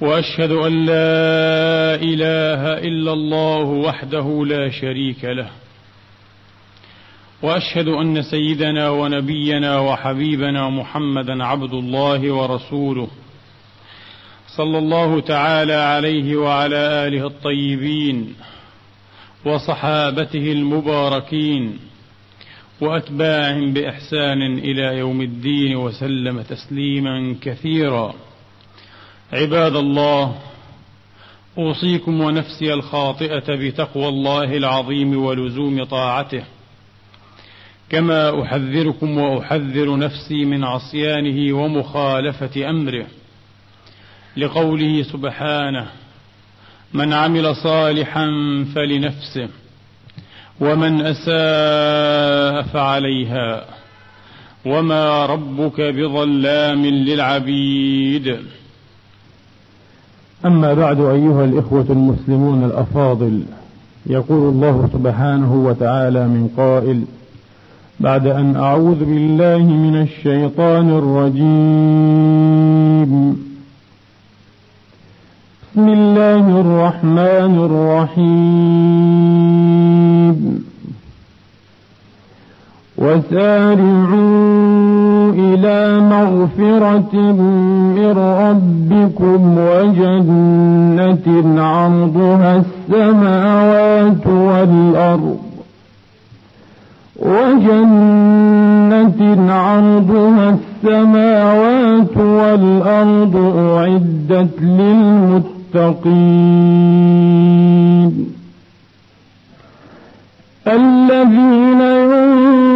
وأشهد أن لا إله إلا الله وحده لا شريك له. وأشهد أن سيدنا ونبينا وحبيبنا محمدا عبد الله ورسوله صلى الله تعالى عليه وعلى آله الطيبين وصحابته المباركين وأتباعهم بإحسان إلى يوم الدين وسلم تسليما كثيرا. عباد الله أوصيكم ونفسي الخاطئة بتقوى الله العظيم ولزوم طاعته. كما أحذركم وأحذر نفسي من عصيانه ومخالفة أمره. لقوله سبحانه من عمل صالحا فلنفسه ومن أساء فعليها وما ربك بظلام للعبيد. أما بعد أيها الإخوة المسلمون الأفاضل يقول الله سبحانه وتعالى من قائل بعد أن أعوذ بالله من الشيطان الرجيم. بسم الله الرحمن الرحيم. وسارعوا إلى مغفرة من ربكم وجنة عرضها السماوات والأرض وجنة عرضها السماوات والأرض أعدت للمتقين الذين ينفقون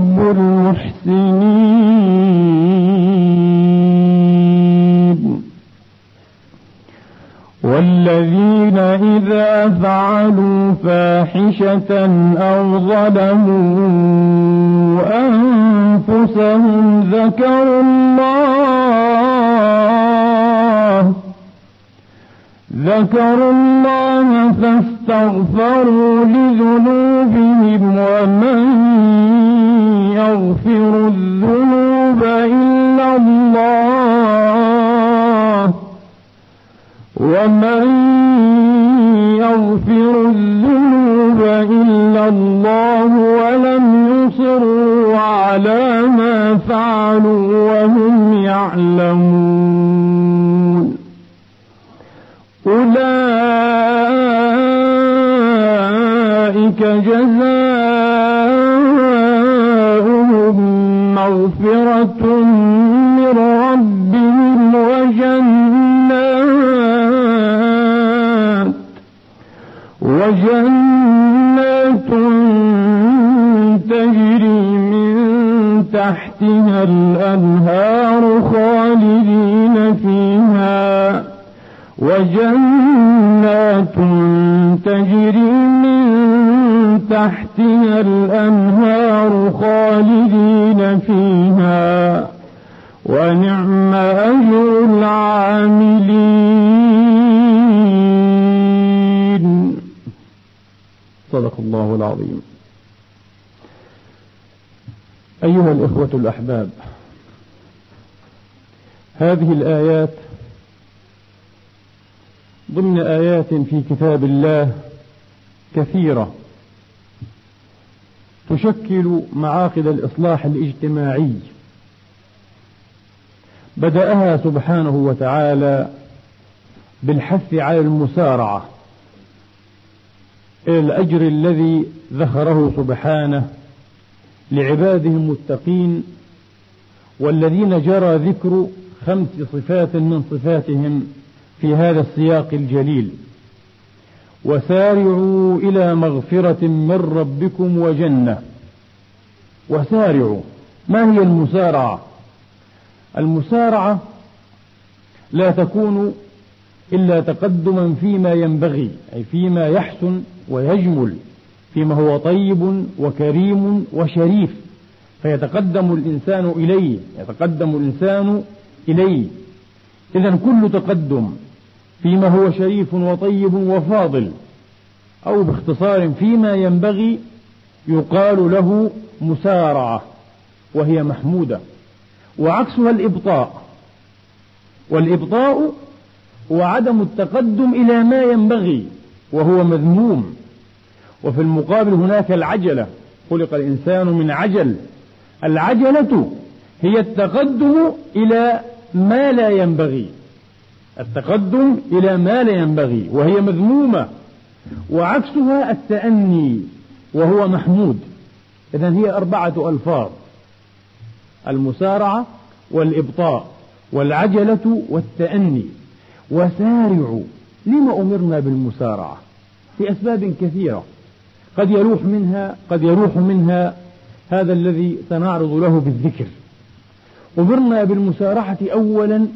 المحسنين. والذين إذا فعلوا فاحشة أو ظلموا أنفسهم ذكروا الله ذكروا الله فاستغفروا لذنوبهم ومن يغفر الذنوب إلا الله ومن يغفر الذنوب إلا الله ولم يصروا على ما فعلوا وهم يعلمون أولئك جزاؤهم وجنات تجري من تحتها الأنهار خالدين فيها وجنات تجري من تحتها الأنهار خالدين فيها. ونعم أجر العاملين. صدق الله العظيم. أيها الإخوة الأحباب هذه الآيات ضمن آيات في كتاب الله كثيرة تشكل معاقد الإصلاح الاجتماعي. بدأها سبحانه وتعالى بالحث على المسارعة إلى الأجر الذي ذكره سبحانه لعباده المتقين والذين جرى ذكر خمس صفات من صفاتهم في هذا السياق الجليل. وسارعوا إلى مغفرة من ربكم وجنة. وسارعوا. ما هي المسارعة؟ المسارعة لا تكون إلا تقدما فيما ينبغي أي فيما يحسن ويجمل فيما هو طيب وكريم وشريف. فيتقدم الإنسان إليه يتقدم الإنسان إليه. إذا كل تقدم فيما هو شريف وطيب وفاضل أو باختصار فيما ينبغي يقال له مسارعة وهي محمودة وعكسها الإبطاء. والإبطاء هو عدم التقدم إلى ما ينبغي وهو مذموم. وفي المقابل هناك العجلة خلق الإنسان من عجل. العجلة هي التقدم إلى ما لا ينبغي. التقدم إلى ما لا ينبغي وهي مذمومة وعكسها التأني وهو محمود. إذا هي أربعة ألفاظ المسارعة والإبطاء والعجلة والتأني. وسارعوا لما أمرنا بالمسارعة؟ في أسباب كثيرة. قد يروح منها قد يروح منها هذا الذي سنعرض له بالذكر. أمرنا بالمسارعة أولا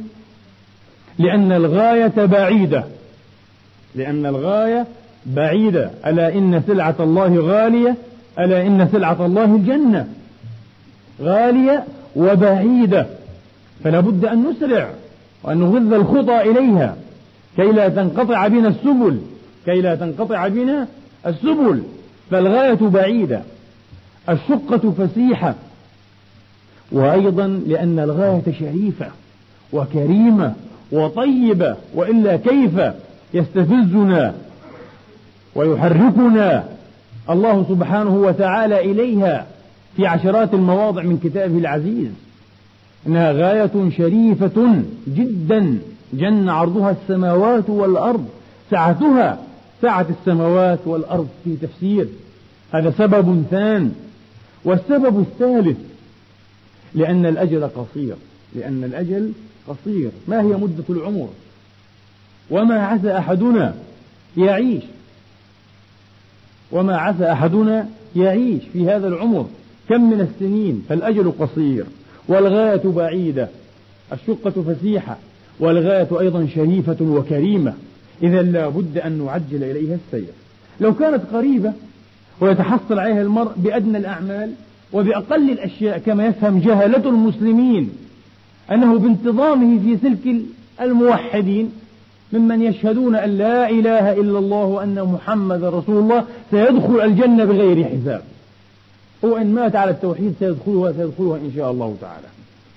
لأن الغاية بعيدة. لأن الغاية بعيدة. ألا إن سلعة الله غالية؟ ألا إن سلعة الله الجنة؟ غالية وبعيدة. فلا بد أن نسرع وأن نغذ الخطى إليها. كي لا تنقطع بنا السبل. كي لا تنقطع بنا السبل. فالغاية بعيدة. الشقة فسيحة. وأيضا لأن الغاية شريفة وكريمة وطيبة وإلا كيف يستفزنا ويحركنا الله سبحانه وتعالى إليها في عشرات المواضع من كتابه العزيز. إنها غاية شريفة جدا جن عرضها السماوات والأرض. سعتها سعة السماوات والأرض في تفسير. هذا سبب ثان والسبب الثالث لأن الأجل قصير لأن الأجل قصير. ما هي مدة العمر؟ وما عسى أحدنا يعيش؟ وما عسى أحدنا يعيش في هذا العمر؟ كم من السنين؟ فالأجل قصير. والغاية بعيدة. الشقة فسيحة. والغاية أيضا شريفة وكريمة. إذا لا بد أن نعجل إليها السير. لو كانت قريبة ويتحصل عليها المرء بأدنى الأعمال وبأقل الأشياء كما يفهم جهلة المسلمين أنه بانتظامه في سلك الموحدين ممن يشهدون أن لا إله إلا الله وأن محمد رسول الله سيدخل الجنة بغير حساب. هو إن مات على التوحيد سيدخلها سيدخلها إن شاء الله تعالى.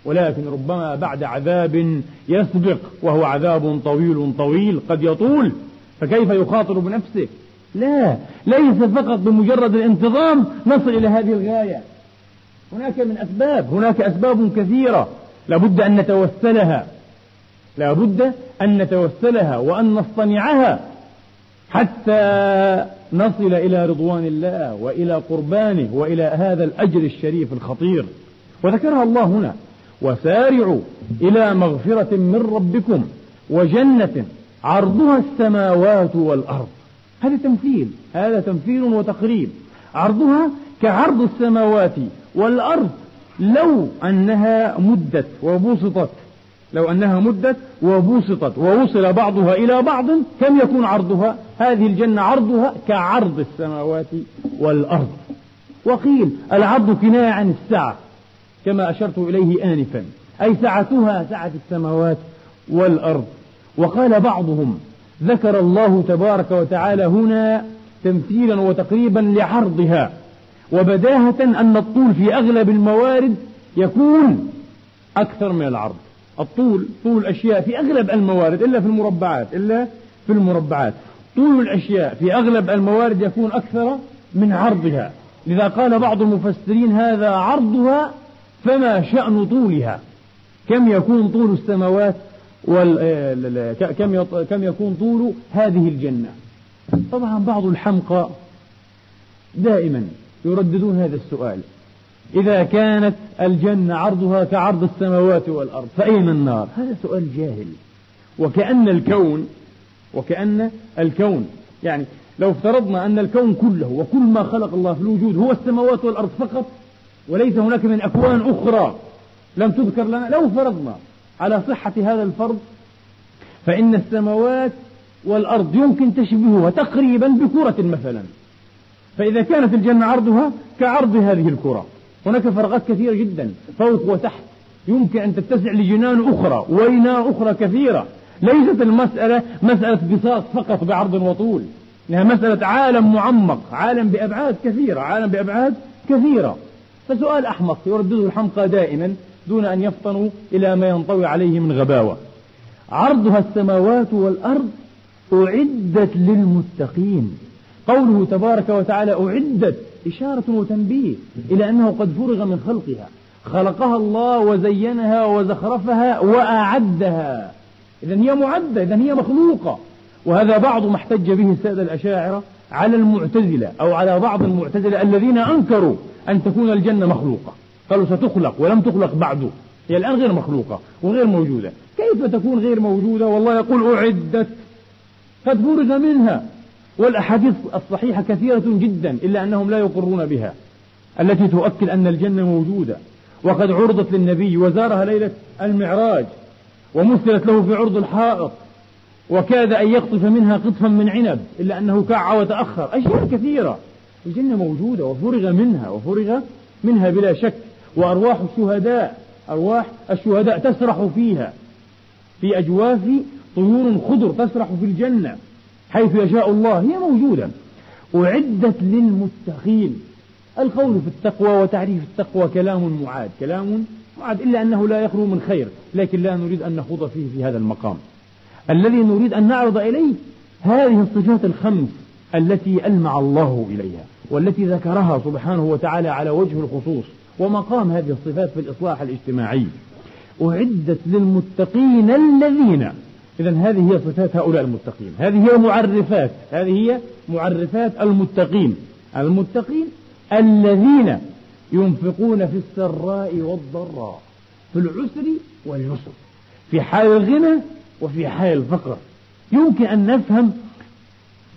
ولكن ربما بعد عذاب يسبق وهو عذاب طويل طويل قد يطول فكيف يخاطر بنفسه؟ لا ليس فقط بمجرد الانتظام نصل إلى هذه الغاية. هناك من أسباب هناك أسباب كثيرة. لابد أن نتوسلها. لابد أن نتوسلها وأن نصطنعها حتى نصل إلى رضوان الله وإلى قربانه وإلى هذا الأجر الشريف الخطير. وذكرها الله هنا. وسارعوا إلى مغفرة من ربكم وجنة عرضها السماوات والأرض. هذا تمثيل. هذا تمثيل وتقريب. عرضها كعرض السماوات والأرض لو أنها مدت وبسطت لو أنها مدت وبسطت ووصل بعضها إلى بعض كم يكون عرضها؟ هذه الجنة عرضها كعرض السماوات والأرض. وقيل العرض كناية عن السعة كما أشرت إليه آنفا أي سعتها سعة السماوات والأرض. وقال بعضهم ذكر الله تبارك وتعالى هنا تمثيلا وتقريبا لعرضها. وبداهة أن الطول في أغلب الموارد يكون أكثر من العرض. الطول طول الأشياء في أغلب الموارد إلا في المربعات إلا في المربعات. طول الأشياء في أغلب الموارد يكون أكثر من عرضها. لذا قال بعض المفسرين هذا عرضها فما شأن طولها. كم يكون طول السماوات وال... آه، كم كم يكون طول هذه الجنة؟ طبعا بعض الحمقى دائما يرددون هذا السؤال. إذا كانت الجنة عرضها كعرض السماوات والأرض فأين النار؟ هذا سؤال جاهل. وكأن الكون وكأن الكون يعني لو افترضنا أن الكون كله وكل ما خلق الله في الوجود هو السماوات والأرض فقط وليس هناك من أكوان أخرى لم تذكر لنا لو فرضنا على صحة هذا الفرض فإن السماوات والأرض يمكن تشبهها تقريبا بكرة مثلا. فإذا كانت الجنة عرضها كعرض هذه الكرة. هناك فرقات كثيرة جدا فوق وتحت. يمكن أن تتسع لجنان أخرى ويناء أخرى كثيرة. ليست المسألة مسألة بساط فقط بعرض وطول. إنها مسألة عالم معمق عالم بأبعاد كثيرة عالم بأبعاد كثيرة. فسؤال أحمق يردده الحمقى دائما دون أن يفطنوا إلى ما ينطوي عليه من غباوة. عرضها السماوات والأرض أعدت للمتقين. قوله تبارك وتعالى أعدت إشارة وتنبيه إلى أنه قد فرغ من خلقها. خلقها الله وزينها وزخرفها وأعدها. إذا هي معدة إذا هي مخلوقة. وهذا بعض ما احتج به السادة الأشاعرة على المعتزلة أو على بعض المعتزلة الذين أنكروا أن تكون الجنة مخلوقة. قالوا ستخلق ولم تخلق بعد. هي الآن غير مخلوقة وغير موجودة. كيف تكون غير موجودة؟ والله يقول أعدت. قد فرغ منها. والأحاديث الصحيحة كثيرة جدا إلا أنهم لا يقرون بها التي تؤكد أن الجنة موجودة. وقد عرضت للنبي وزارها ليلة المعراج ومثلت له في عرض الحائط وكاد أن يقطف منها قطفا من عنب إلا أنه كع وتأخر. أشياء كثيرة. الجنة موجودة وفرغ منها وفرغ منها بلا شك. وأرواح الشهداء أرواح الشهداء تسرح فيها. في أجواف طيور خضر تسرح في الجنة. حيث يشاء الله هي موجودة. أعدت للمتقين. القول في التقوى وتعريف التقوى كلام معاد. كلام معاد إلا أنه لا يخلو من خير لكن لا نريد أن نخوض فيه في هذا المقام. الذي نريد أن نعرض إليه هذه الصفات الخمس التي ألمع الله إليها والتي ذكرها سبحانه وتعالى على وجه الخصوص ومقام هذه الصفات في الإصلاح الاجتماعي. أعدت للمتقين الذين إذا هذه هي صفات هؤلاء المتقين. هذه هي معرفات هذه هي معرفات المتقين. المتقين الذين ينفقون في السراء والضراء في العسر واليسر في حال الغنى وفي حال الفقر. يمكن أن نفهم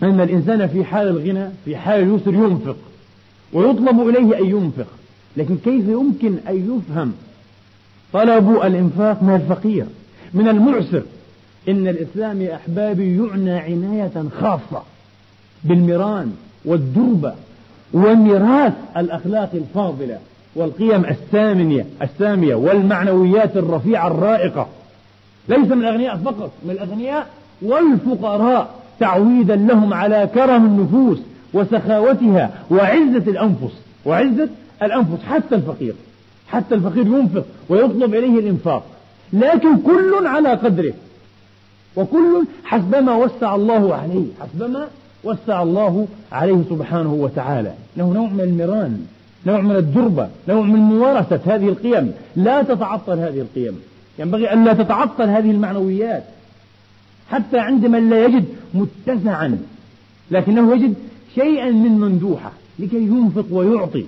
أن الإنسان في حال الغنى في حال اليسر ينفق ويطلب إليه أن ينفق. لكن كيف يمكن أن يفهم طلب الإنفاق من الفقير من المعسر؟ إن الإسلام يا أحبابي يعنى عناية خاصة بالمران والدربة وميراث الأخلاق الفاضلة والقيم السامية السامية والمعنويات الرفيعة الرائقة. ليس من الأغنياء فقط من الأغنياء والفقراء تعويدا لهم على كرم النفوس وسخاوتها وعزة الأنفس وعزة الأنفس حتى الفقير حتى الفقير ينفق ويطلب إليه الإنفاق. لكن كل على قدره وكل حسبما وسع الله عليه حسبما وسع الله عليه سبحانه وتعالى. له نوع من المران نوع من الدربة نوع من ممارسة هذه القيم. لا تتعطل هذه القيم. ينبغي أن لا تتعطل هذه المعنويات. حتى عندما لا يجد متسعا لكنه يجد شيئا من مندوحة لكي ينفق ويعطي.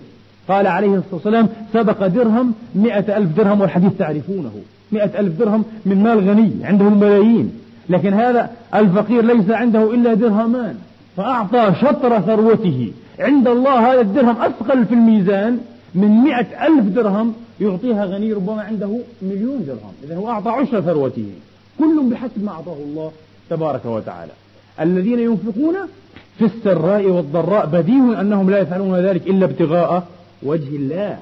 قال عليه الصلاة والسلام سبق درهم مئة ألف درهم والحديث تعرفونه. مئة ألف درهم من مال غني عنده الملايين لكن هذا الفقير ليس عنده إلا درهمان فأعطى شطر ثروته. عند الله هذا الدرهم أثقل في الميزان من مئة ألف درهم يعطيها غني ربما عنده مليون درهم. إذا هو أعطى عشر ثروته. كل بحسب ما أعطاه الله تبارك وتعالى. الذين ينفقون في السراء والضراء بديهي أنهم لا يفعلون ذلك إلا ابتغاء وجه الله.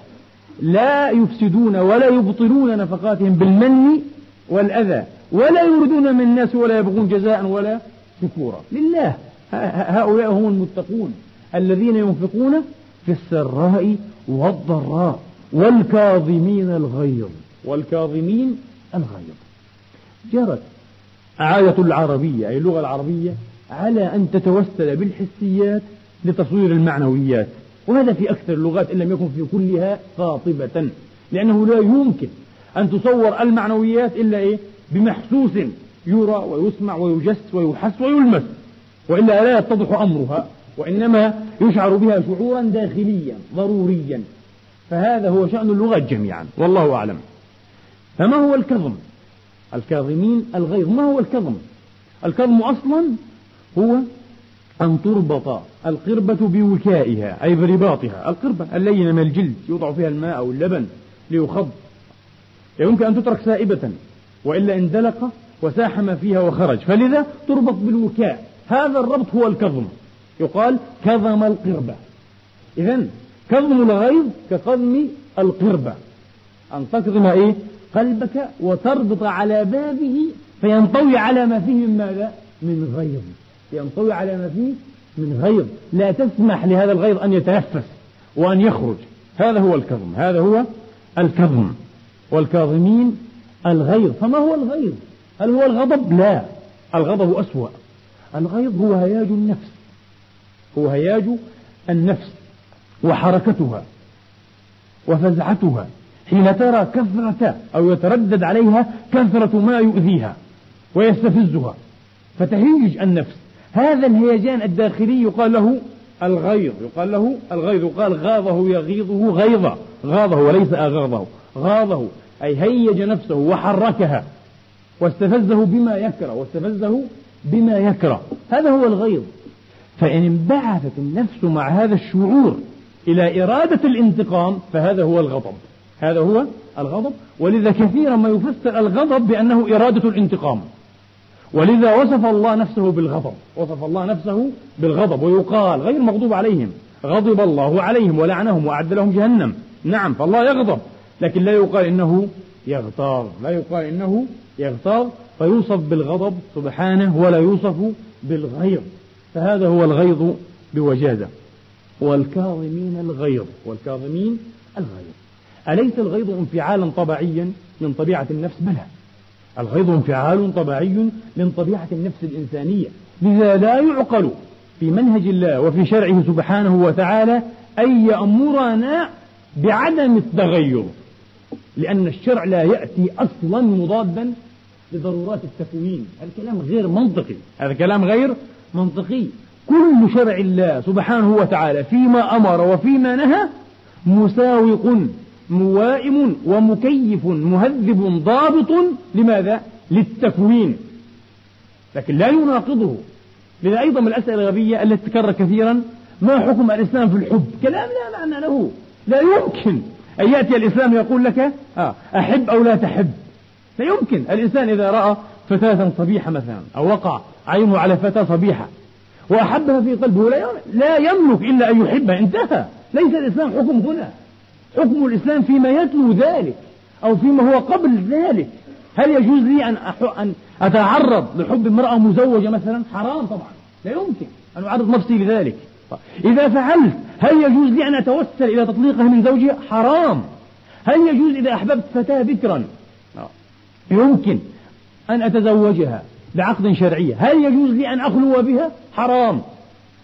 لا يفسدون ولا يبطلون نفقاتهم بالمن والأذى. ولا يريدون من الناس ولا يبغون جزاء ولا شكورا لله. هؤلاء هم المتقون الذين ينفقون في السراء والضراء والكاظمين الغيظ. والكاظمين الغيظ. جرت عادة العربية أي اللغة العربية على أن تتوسل بالحسيات لتصوير المعنويات. وهذا في أكثر اللغات إن لم يكن في كلها قاطبة لأنه لا يمكن أن تصور المعنويات إلا إيه؟ بمحسوس يرى ويسمع ويجس ويحس ويلمس وإلا لا يتضح أمرها وإنما يشعر بها شعورا داخليا ضروريا. فهذا هو شأن اللغات جميعا والله أعلم. فما هو الكظم؟ الكاظمين الغيظ. ما هو الكظم؟ الكظم أصلا هو أن تربط القربة بوكائها أي برباطها. القربة اللينة من الجلد يوضع فيها الماء أو اللبن ليخض. يمكن أن تترك سائبة. وإلا اندلق وساح ما فيها وخرج. فلذا تربط بالوكاء. هذا الربط هو الكظم. يقال كظم القربة. إذا كظم الغيظ كقظم القربة. أن تكظم إيه؟ قلبك وتربط على بابه فينطوي على ما فيه من ماذا؟ من غيظ. ينطوي على ما فيه من غيظ. لا تسمح لهذا الغيظ أن يتنفس وأن يخرج. هذا هو الكظم. هذا هو الكظم. والكاظمين الغيظ. فما هو الغيظ؟ هل هو الغضب؟ لا. الغضب أسوأ. الغيظ هو هياج النفس. هو هياج النفس وحركتها وفزعتها. حين ترى كثرة أو يتردد عليها كثرة ما يؤذيها ويستفزها. فتهيج النفس. هذا الهيجان الداخلي يقال له الغيظ. يقال له الغيظ. يقال غاضه يغيظه غيظا غاضه وليس أغاضه غاضه أي هيج نفسه وحركها واستفزه بما يكره واستفزه بما يكره. هذا هو الغيظ. فإن انبعثت النفس مع هذا الشعور إلى إرادة الانتقام فهذا هو الغضب. هذا هو الغضب. ولذا كثيرا ما يفسر الغضب بأنه إرادة الانتقام. ولذا وصف الله نفسه بالغضب. وصف الله نفسه بالغضب. ويقال غير مغضوب عليهم. غضب الله عليهم ولعنهم وأعد لهم جهنم. نعم فالله يغضب. لكن لا يقال إنه يغتاظ لا يقال إنه يغتاظ فيوصف بالغضب سبحانه ولا يوصف بالغيظ. فهذا هو الغيظ بوجازة. والكاظمين الغيظ والكاظمين الغيظ. أليس الغيظ انفعالا طبيعيا من طبيعة النفس؟ بلى. الغيظ انفعال طبيعي من طبيعة النفس الإنسانية. لذا لا يعقل في منهج الله وفي شرعه سبحانه وتعالى أن يأمرنا بعدم التغير. لأن الشرع لا يأتي أصلا مضادا لضرورات التكوين. هذا كلام غير منطقي. هذا كلام غير منطقي. كل شرع الله سبحانه وتعالى فيما أمر وفيما نهى مساوق موائم ومكيف مهذب ضابط. لماذا؟ للتكوين. لكن لا يناقضه. لذا أيضا من الأسئلة الغبية التي تكرر كثيرا ما حكم الإسلام في الحب؟ كلام لا معنى له. لا يمكن. أن يأتي الإسلام يقول لك آه أحب أو لا تحب؟ لا يمكن. الإنسان إذا رأى فتاة صبيحة مثلا أو وقع عينه على فتاة صبيحة وأحبها في قلبه لا يملك إلا أن يحبها انتهى. ليس الإسلام حكم هنا. حكم الإسلام فيما يتلو ذلك أو فيما هو قبل ذلك. هل يجوز لي أن أن أتعرض لحب امرأة مزوجة مثلا؟ حرام طبعا. لا يمكن. أن أعرض نفسي لذلك. إذا فعلت هل يجوز لي أن أتوسل إلى تطليقها من زوجها حرام. هل يجوز إذا أحببت فتاة بكرا؟ يمكن أن أتزوجها بعقد شرعي. هل يجوز لي أن أخلو بها؟ حرام.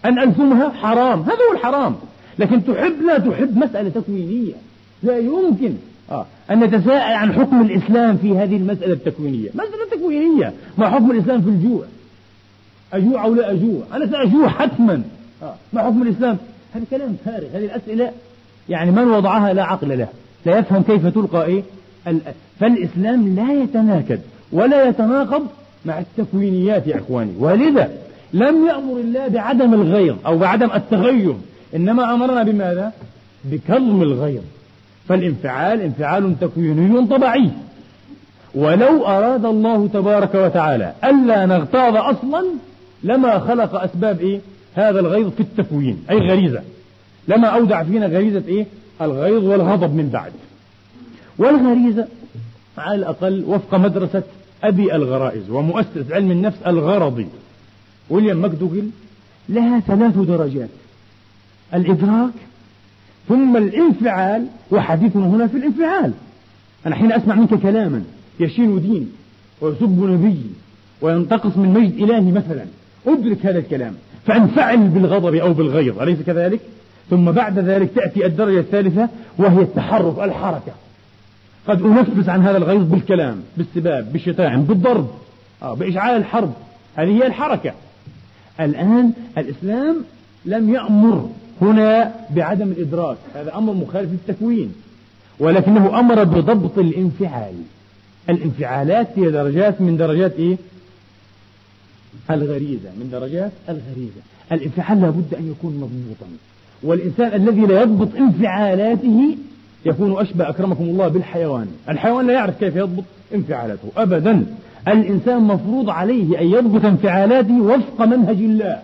أن ألزمها؟ حرام. هذا هو الحرام. لكن تحب لا تحب مسألة تكوينية. لا يمكن. آه. أن نتساءل عن حكم الإسلام في هذه المسألة التكوينية. مسألة تكوينية. ما حكم الإسلام في الجوع؟ أجوع أو لا أجوع؟ أنا سأجوع حتما. ما حكم الإسلام؟ هذا كلام فارغ هذه الأسئلة يعني من وضعها لا عقل له لا يفهم كيف تلقى إيه؟ فالإسلام لا يتناكد ولا يتناقض مع التكوينيات يا إخواني. ولذا لم يأمر الله بعدم الغيظ أو بعدم التغير إنما أمرنا بماذا؟ بكظم الغيظ. فالانفعال انفعال تكويني طبيعي. ولو أراد الله تبارك وتعالى ألا نغتاظ أصلا لما خلق أسباب إيه؟ هذا الغيظ في التكوين أي غريزة لما أودع فينا غريزة إيه؟ الغيظ والغضب من بعد. والغريزة على الأقل وفق مدرسة أبي الغرائز ومؤسس علم النفس الغرضي ويليام ماكدوغل لها ثلاث درجات. الإدراك ثم الانفعال وحديثنا هنا في الانفعال. أنا حين أسمع منك كلاما يشين دين ويسب نبي وينتقص من مجد إلهي مثلا أدرك هذا الكلام. فأنفعل بالغضب أو بالغيظ أليس كذلك؟ ثم بعد ذلك تأتي الدرجة الثالثة وهي التحرك الحركة. قد أنفس عن هذا الغيظ بالكلام بالسباب بالشتائم بالضرب. آه بإشعال الحرب. هذه هي الحركة. الآن الإسلام لم يأمر هنا بعدم الإدراك. هذا أمر مخالف للتكوين. ولكنه أمر بضبط الانفعال. الانفعالات هي درجات من درجات إيه؟ الغريزة من درجات الغريزة. الانفعال لابد أن يكون مضبوطا. والإنسان الذي لا يضبط انفعالاته يكون أشبه أكرمكم الله بالحيوان. الحيوان لا يعرف كيف يضبط انفعالاته أبدا. الإنسان مفروض عليه أن يضبط انفعالاته وفق منهج الله.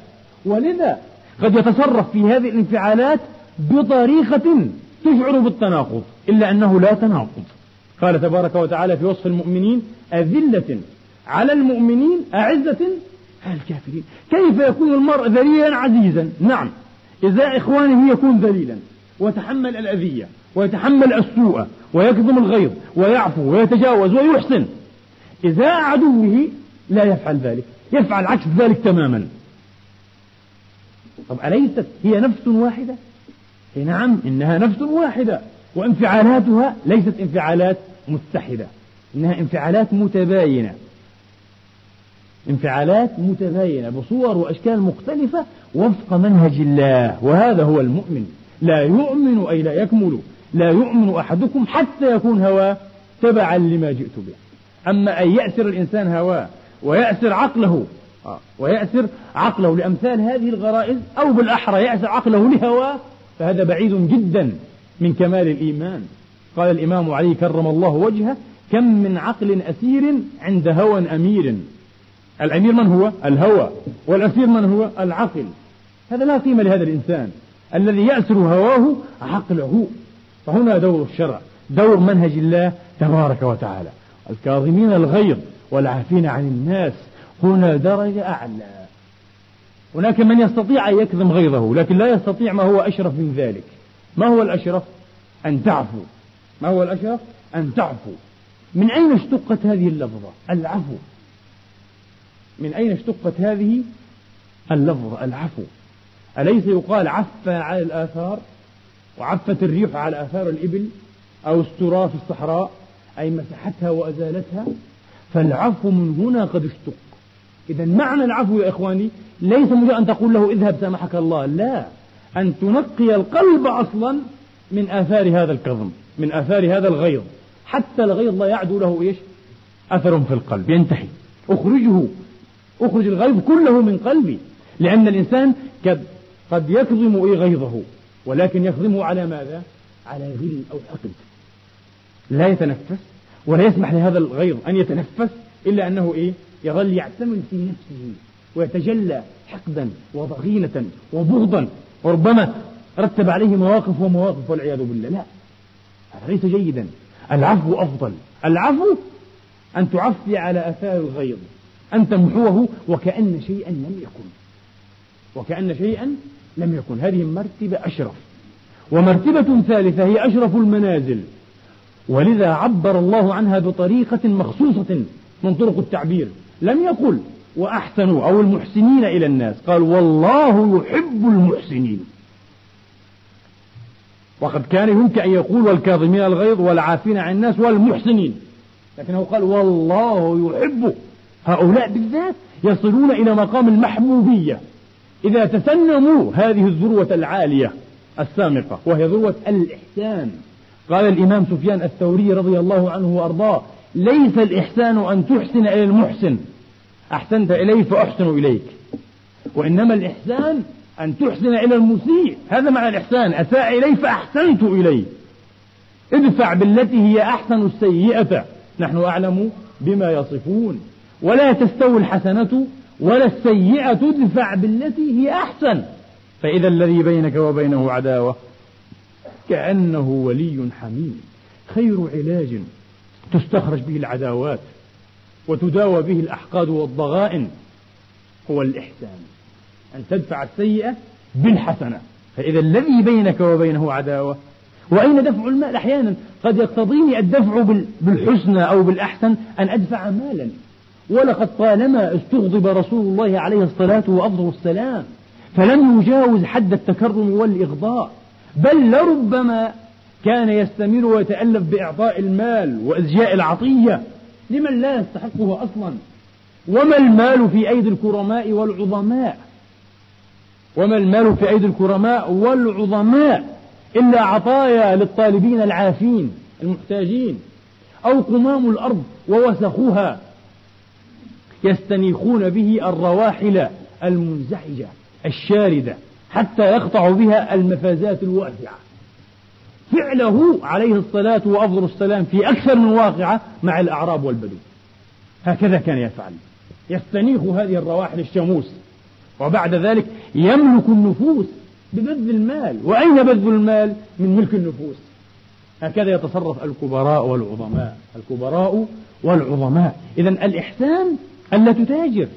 ولذا قد يتصرف في هذه الانفعالات بطريقة تشعر بالتناقض إلا أنه لا تناقض. قال تبارك وتعالى في وصف المؤمنين أذلة على المؤمنين أعزة الكافرين. كيف يكون المرء ذليلا عزيزا؟ نعم. إذا إخوانه يكون ذليلا. ويتحمل الأذية ويتحمل السوء ويكظم الغيظ ويعفو ويتجاوز ويحسن. إذا عدوه لا يفعل ذلك. يفعل عكس ذلك تماما. طب أليست هي نفس واحدة؟ هي نعم إنها نفس واحدة. وانفعالاتها ليست انفعالات متحدة. إنها انفعالات متباينة. انفعالات متباينة بصور وأشكال مختلفة وفق منهج الله وهذا هو المؤمن. لا يؤمن أي لا يكمل لا يؤمن أحدكم حتى يكون هواه تبعا لما جئت به. أما أن يأسر الإنسان هواه ويأسر عقله آه، ويأسر عقله لأمثال هذه الغرائز أو بالأحرى يأسر عقله لهواه فهذا بعيد جدا من كمال الإيمان. قال الإمام علي كرم الله وجهه كم من عقل أسير عند هوى أمير؟ الأمير من هو؟ الهوى. والأسير من هو؟ العقل. هذا لا قيمة لهذا الإنسان. الذي يأسر هواه عقله. فهنا دور الشرع. دور منهج الله تبارك وتعالى. الكاظمين الغيظ والعافين عن الناس. هنا درجة أعلى. هناك من يستطيع أن يكظم غيظه لكن لا يستطيع ما هو أشرف من ذلك. ما هو الأشرف؟ أن تعفو. ما هو الأشرف؟ أن تعفو. من أين اشتقت هذه اللفظة؟ العفو. من أين اشتقت هذه؟ اللفظة العفو. أليس يقال عف على الآثار؟ وعفت الريح على آثار الإبل أو استرى في الصحراء؟ أي مسحتها وأزالتها؟ فالعفو من هنا قد اشتق. إذا معنى العفو يا إخواني ليس مجرد أن تقول له اذهب سامحك الله لا. أن تنقي القلب أصلا من آثار هذا الكظم من آثار هذا الغيظ. حتى الغيظ لا يعدو له إيش؟ أثر في القلب ينتهي. أخرجه أخرج الغيظ كله من قلبي لأن الإنسان قد يكظم إيه غيظه ولكن يكظمه على ماذا؟ على غل أو حقد لا يتنفس ولا يسمح لهذا الغيظ أن يتنفس إلا أنه إيه؟ يظل يعتمل في نفسه ويتجلى حقدا وضغينة وبغضا. وربما رتب عليه مواقف ومواقف والعياذ بالله. لا. هذا ليس جيدا؟ العفو أفضل. العفو أن تعفي على آثار الغيظ. أن تمحوه وكأن شيئا لم يكن. وكأن شيئا لم يكن. هذه مرتبة أشرف. ومرتبة ثالثة هي أشرف المنازل. ولذا عبر الله عنها بطريقة مخصوصة من طرق التعبير. لم يقل وأحسنوا أو المحسنين إلى الناس. قال والله يحب المحسنين. وقد كان يمكن أن يقول والكاظمين الغيظ والعافين عن الناس والمحسنين. لكنه قال والله يحب هؤلاء بالذات يصلون إلى مقام المحبوبية إذا تسنموا هذه الذروة العالية السامقة وهي ذروة الإحسان. قال الإمام سفيان الثوري رضي الله عنه وأرضاه ليس الإحسان أن تحسن إلى المحسن. أحسنت إليه فأحسن إليك. وإنما الإحسان أن تحسن إلى المسيء. هذا معنى الإحسان. أساء إليه فأحسنت إليه. ادفع بالتي هي أحسن السيئة. نحن أعلم بما يصفون. ولا تستوي الحسنة ولا السيئة ادفع بالتي هي أحسن. فإذا الذي بينك وبينه عداوة كأنه ولي حميم خير علاج تستخرج به العداوات وتداوى به الأحقاد والضغائن هو الإحسان. أن تدفع السيئة بالحسنة. فإذا الذي بينك وبينه عداوة وأين دفع المال أحيانا؟ قد يقتضيني الدفع بالحسنى أو بالأحسن أن أدفع مالا. ولقد طالما استغضب رسول الله عليه الصلاة وأفضل السلام فلم يجاوز حد التكرم والإغضاء بل لربما كان يستمر ويتألف بإعطاء المال وإزجاء العطية لمن لا يستحقه أصلا. وما المال في أيدي الكرماء والعظماء؟ وما المال في أيدي الكرماء والعظماء إلا عطايا للطالبين العافين المحتاجين أو قمام الأرض ووسخها يستنيخون به الرواحل المنزعجة الشاردة حتى يقطع بها المفازات الواسعة. فعله عليه الصلاة وأفضل السلام في أكثر من واقعة مع الأعراب والبدو. هكذا كان يفعل. يستنيخ هذه الرواحل الشموس وبعد ذلك يملك النفوس ببذل المال. وأين بذل المال؟ من ملك النفوس. هكذا يتصرف الكبراء والعظماء. الكبراء والعظماء. إذا الإحسان ألا تتاجر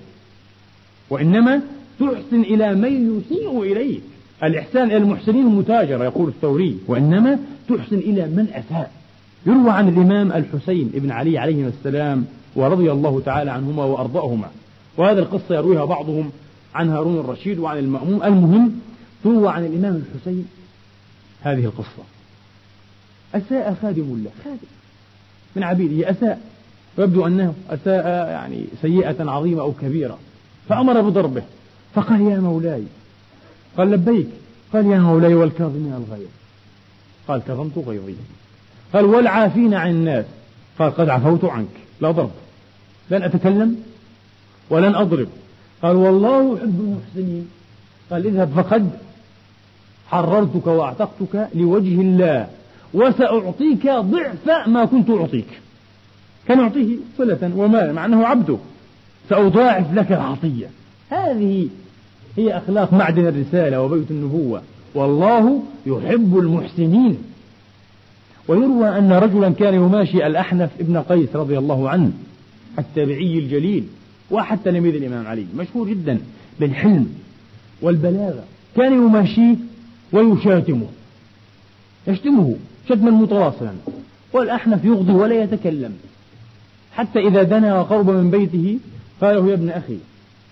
وإنما تحسن إلى من يسيء إليك. الإحسان إلى المحسنين المتاجرة يقول الثوري وإنما تحسن إلى من أساء. يروى عن الإمام الحسين بن علي عليه السلام ورضي الله تعالى عنهما وأرضاهما. وهذه القصة يرويها بعضهم عن هارون الرشيد وعن المأموم. المهم تروى عن الإمام الحسين هذه القصة. أساء خادم له خادم من عبيده أساء. ويبدو أنه أساء يعني سيئة عظيمة أو كبيرة. فأمر بضربه. فقال يا مولاي قال لبيك قال يا مولاي والكاظمين الغيظ. قال كظمت غيظي. قال والعافين عن الناس. قال قد عفوت عنك. لا ضرب. لن أتكلم ولن أضرب. قال والله يحب المحسنين. قال اذهب فقد حررتك وأعتقتك لوجه الله وسأعطيك ضعف ما كنت أعطيك. كان يعطيه صلة ومال مع أنه عبده. سأضاعف لك العطية. هذه هي أخلاق معدن الرسالة وبيت النبوة. والله يحب المحسنين. ويروى أن رجلا كان يماشي الأحنف ابن قيس رضي الله عنه التابعي الجليل وأحد تلاميذ الإمام علي. مشهور جدا بالحلم والبلاغة. كان يماشيه ويشاتمه يشتمه شتما متواصلا. والأحنف يغضي ولا يتكلم. حتى إذا دنا وقرب من بيته قال له يا ابن أخي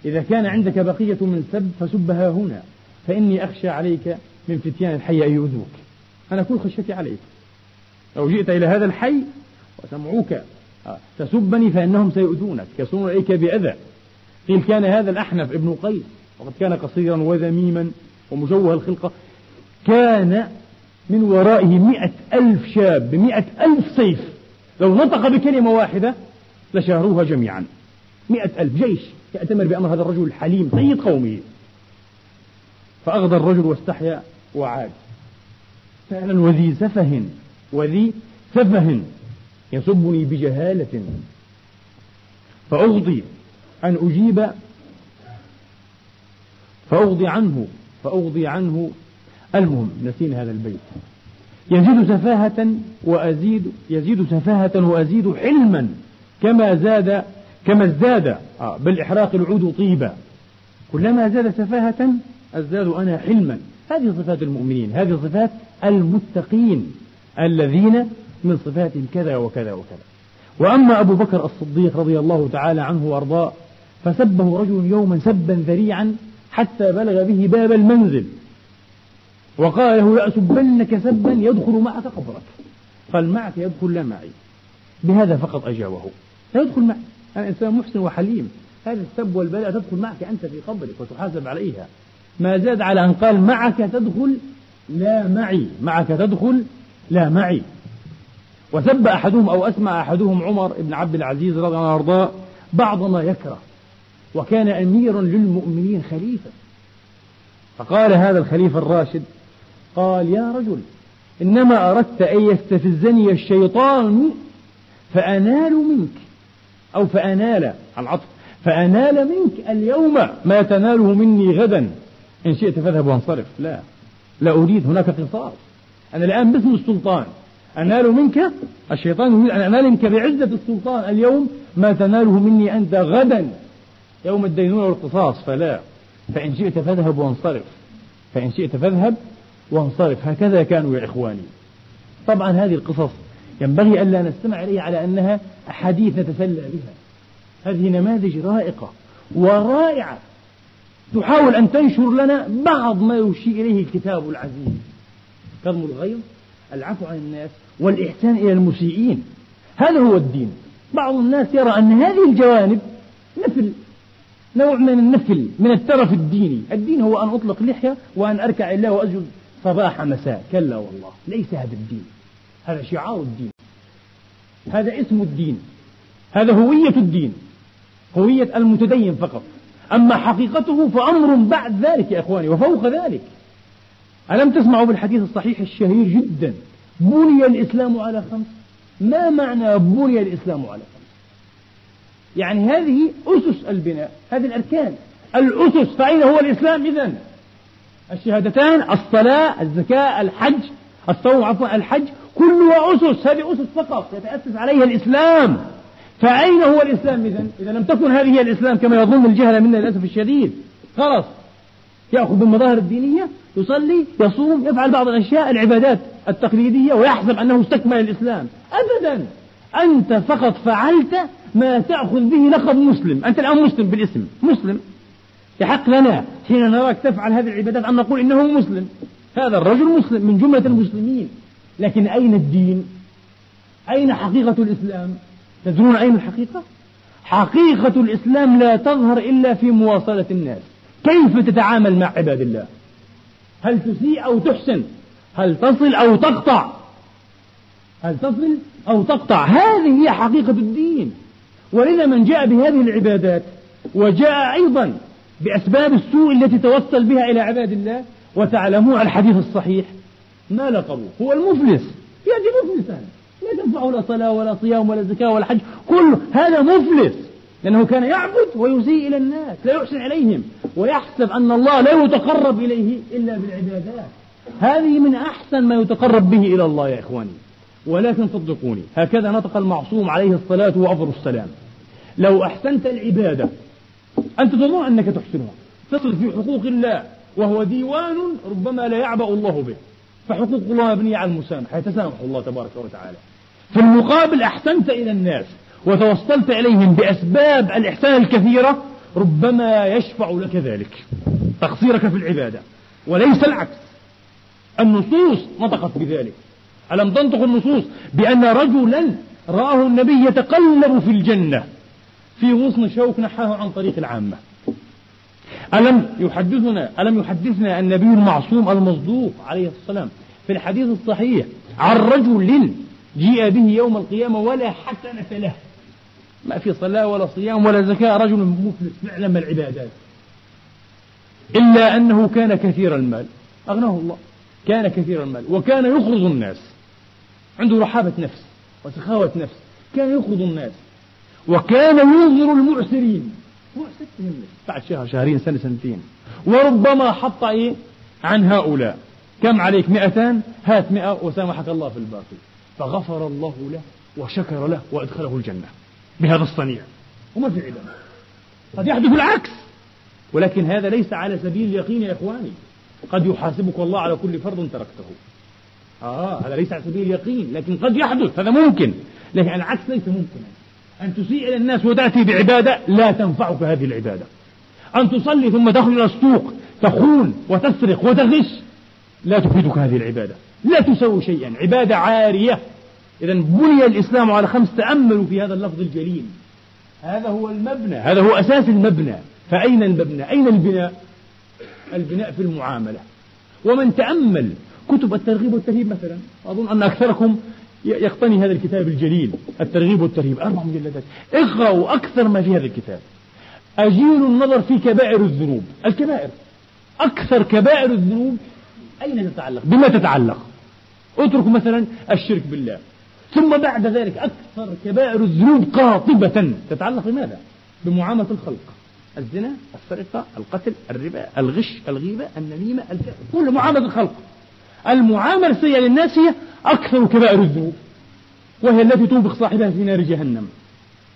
إذا كان عندك بقية من سب فسبها هنا فإني أخشى عليك من فتيان الحي أن يؤذوك. أنا كل خشيتي عليك. لو جئت إلى هذا الحي وسمعوك آه، تسبني فإنهم سيؤذونك يصلون إليك بأذى. قيل كان هذا الأحنف ابن قيس وقد كان قصيرا وذميما ومجوه الخلقة كان من ورائه مئة ألف شاب بمئة ألف سيف. لو نطق بكلمة واحدة لشهروها جميعا. مئة ألف جيش يأتمر بأمر هذا الرجل الحليم سيد قومه فأغضى الرجل واستحيا وعاد. فعلا وذي سفه وذي سفه يسبني بجهالة. فأغضي أن أجيب فأغضي عنه فأغضي عنه. المهم نسينا هذا البيت. يزيد سفاهة وأزيد يزيد سفاهة وأزيد حلما. كما زاد كما ازداد آه، بالإحراق العود طيبا. كلما زاد سفاهة أزداد أنا حلما. هذه صفات المؤمنين هذه صفات المتقين الذين من صفاتهم كذا وكذا وكذا. وأما أبو بكر الصديق رضي الله تعالى عنه وأرضاه فسبه رجل يوما سبا ذريعا حتى بلغ به باب المنزل. وقال له لأسبنك سبا يدخل معك قبرك. قال معك يدخل لا معي. بهذا فقط أجابه. لا يدخل معي أنا إنسان محسن وحليم. هذا السب والبلاء تدخل معك أنت في قبرك وتحاسب عليها. ما زاد على أن قال معك تدخل لا معي. معك تدخل لا معي. وسب أحدهم أو أسمع أحدهم عمر بن عبد العزيز رضي الله عنه بعض ما يكره. وكان أميرا للمؤمنين خليفة. فقال هذا الخليفة الراشد قال يا رجل إنما أردت أن يستفزني الشيطان فأنال منك. أو فأنال العطف. فأنال منك اليوم ما تناله مني غدا. إن شئت فاذهب وانصرف. لا. لا أريد هناك قصاص. أنا الآن باسم السلطان. أنال منك الشيطان يريد أن أنال منك بعزة السلطان اليوم ما تناله مني أنت غدا. يوم الدينونة والقصاص. فلا. فإن شئت فاذهب وانصرف. فإن شئت فاذهب وانصرف. هكذا كانوا يا إخواني. طبعا هذه القصص ينبغي ألا نستمع إليها على أنها أحاديث نتسلى بها. هذه نماذج رائقة ورائعة تحاول أن تنشر لنا بعض ما يشير إليه الكتاب العزيز. كظم الغيظ العفو عن الناس والإحسان إلى المسيئين. هذا هو الدين. بعض الناس يرى أن هذه الجوانب مثل نوع من النفل من الترف الديني. الدين هو أن أطلق لحية وأن أركع الله وأسجد صباح مساء. كلا والله ليس هذا الدين. هذا شعار الدين. هذا اسم الدين. هذا هوية الدين. هوية المتدين فقط. أما حقيقته فأمر بعد ذلك يا إخواني وفوق ذلك. ألم تسمعوا بالحديث الصحيح الشهير جدا؟ بني الإسلام على خمس. ما معنى بني الإسلام على خمس؟ يعني هذه أسس البناء هذه الأركان. الأسس فأين هو الإسلام إذا الشهادتان الصلاة الزكاة الحج الصوم عفوا الحج كلها أسس هذه أسس فقط يتأسس عليها الإسلام. فأين هو الإسلام إذا؟ إذا لم تكن هذه هي الإسلام كما يظن الجهل منا للأسف الشديد. خلاص. يأخذ بالمظاهر الدينية يصلي يصوم يفعل بعض الأشياء العبادات التقليدية ويحسب أنه استكمل الإسلام. أبدا. أنت فقط فعلت ما تأخذ به لقب مسلم. أنت الآن مسلم بالاسم. مسلم. يحق لنا حين نراك تفعل هذه العبادات أن نقول إنه مسلم. هذا الرجل مسلم من جملة المسلمين. لكن أين الدين؟ أين حقيقة الإسلام؟ تدرون أين الحقيقة؟ حقيقة الإسلام لا تظهر إلا في مواصلة الناس. كيف تتعامل مع عباد الله؟ هل تسيء أو تحسن؟ هل تصل أو تقطع؟ هل تصل أو تقطع؟ هذه هي حقيقة الدين. ولذا من جاء بهذه العبادات وجاء أيضا بأسباب السوء التي توصل بها إلى عباد الله وتعلمون الحديث الصحيح. ما لقبوا. هو المفلس. يأتي مفلسا لا تنفعه لا صلاة ولا صيام ولا زكاة ولا حج. كل هذا مفلس. لأنه كان يعبد ويسيء إلى الناس. لا يحسن إليهم. ويحسب أن الله لا يتقرب إليه إلا بالعبادات. هذه من أحسن ما يتقرب به إلى الله يا إخواني. ولكن صدقوني. هكذا نطق المعصوم عليه الصلاة وأفضل السلام. لو أحسنت العبادة. أنت تظن أنك تحسنها. تصل في حقوق الله. وهو ديوان ربما لا يعبأ الله به. فحقوق الله مبنية على المسامحة. يتسامح الله تبارك وتعالى. في المقابل أحسنت إلى الناس وتوصلت إليهم بأسباب الإحسان الكثيرة ربما يشفع لك ذلك. تقصيرك في العبادة. وليس العكس. النصوص نطقت بذلك. ألم تنطق النصوص بأن رجلا رآه النبي يتقلب في الجنة. في غصن شوك نحاه عن طريق العامة. ألم يحدثنا ألم يحدثنا النبي المعصوم المصدوق عليه السلام في الحديث الصحيح عن رجل جيء به يوم القيامة ولا حسنة له. ما في صلاة ولا صيام ولا زكاة رجل مفلس فعلا من العبادات. إلا أنه كان كثير المال. أغناه الله. كان كثير المال. وكان يقرض الناس. عنده رحابة نفس وسخاوة نفس. كان يقرض الناس. وكان ينظر المعسرين. بعد شهر شهرين سنة سنتين. وربما حط إيه؟ عن هؤلاء. كم عليك؟ مئتان؟ هات مئة وسامحك الله في الباقي. فغفر الله له وشكر له وأدخله الجنة. بهذا الصنيع. وما في علم قد يحدث العكس. ولكن هذا ليس على سبيل اليقين يا إخواني. قد يحاسبك الله على كل فرض تركته. آه هذا ليس على سبيل اليقين لكن قد يحدث. هذا ممكن. لكن العكس ليس ممكنا. أن تسيء إلى الناس وتأتي بعبادة لا تنفعك هذه العبادة. أن تصلي ثم تخرج السوق تخون وتسرق وتغش لا تفيدك هذه العبادة. لا تسوي شيئا. عبادة عارية. إذا بني الإسلام على خمس تأملوا في هذا اللفظ الجليل. هذا هو المبنى. هذا هو أساس المبنى. فأين المبنى؟ أين البناء؟ البناء في المعاملة. ومن تأمل كتب الترغيب والترهيب مثلا أظن أن أكثركم يقتني هذا الكتاب الجليل الترغيب والترهيب. أربع مجلدات اقرأوا أكثر ما في هذا الكتاب. أجيل النظر في كبائر الذنوب. الكبائر. أكثر كبائر الذنوب. أين تتعلق؟ بما تتعلق. اترك مثلا الشرك بالله. ثم بعد ذلك أكثر كبائر الذنوب قاطبة. تتعلق بماذا؟ بمعاملة الخلق. الزنا السرقة القتل الربا الغش الغيبة النميمة الكذب كل معاملة الخلق. المعاملة السيئة للناس هي أكثر كبائر الذنوب وهي التي توبق صاحبها في نار جهنم.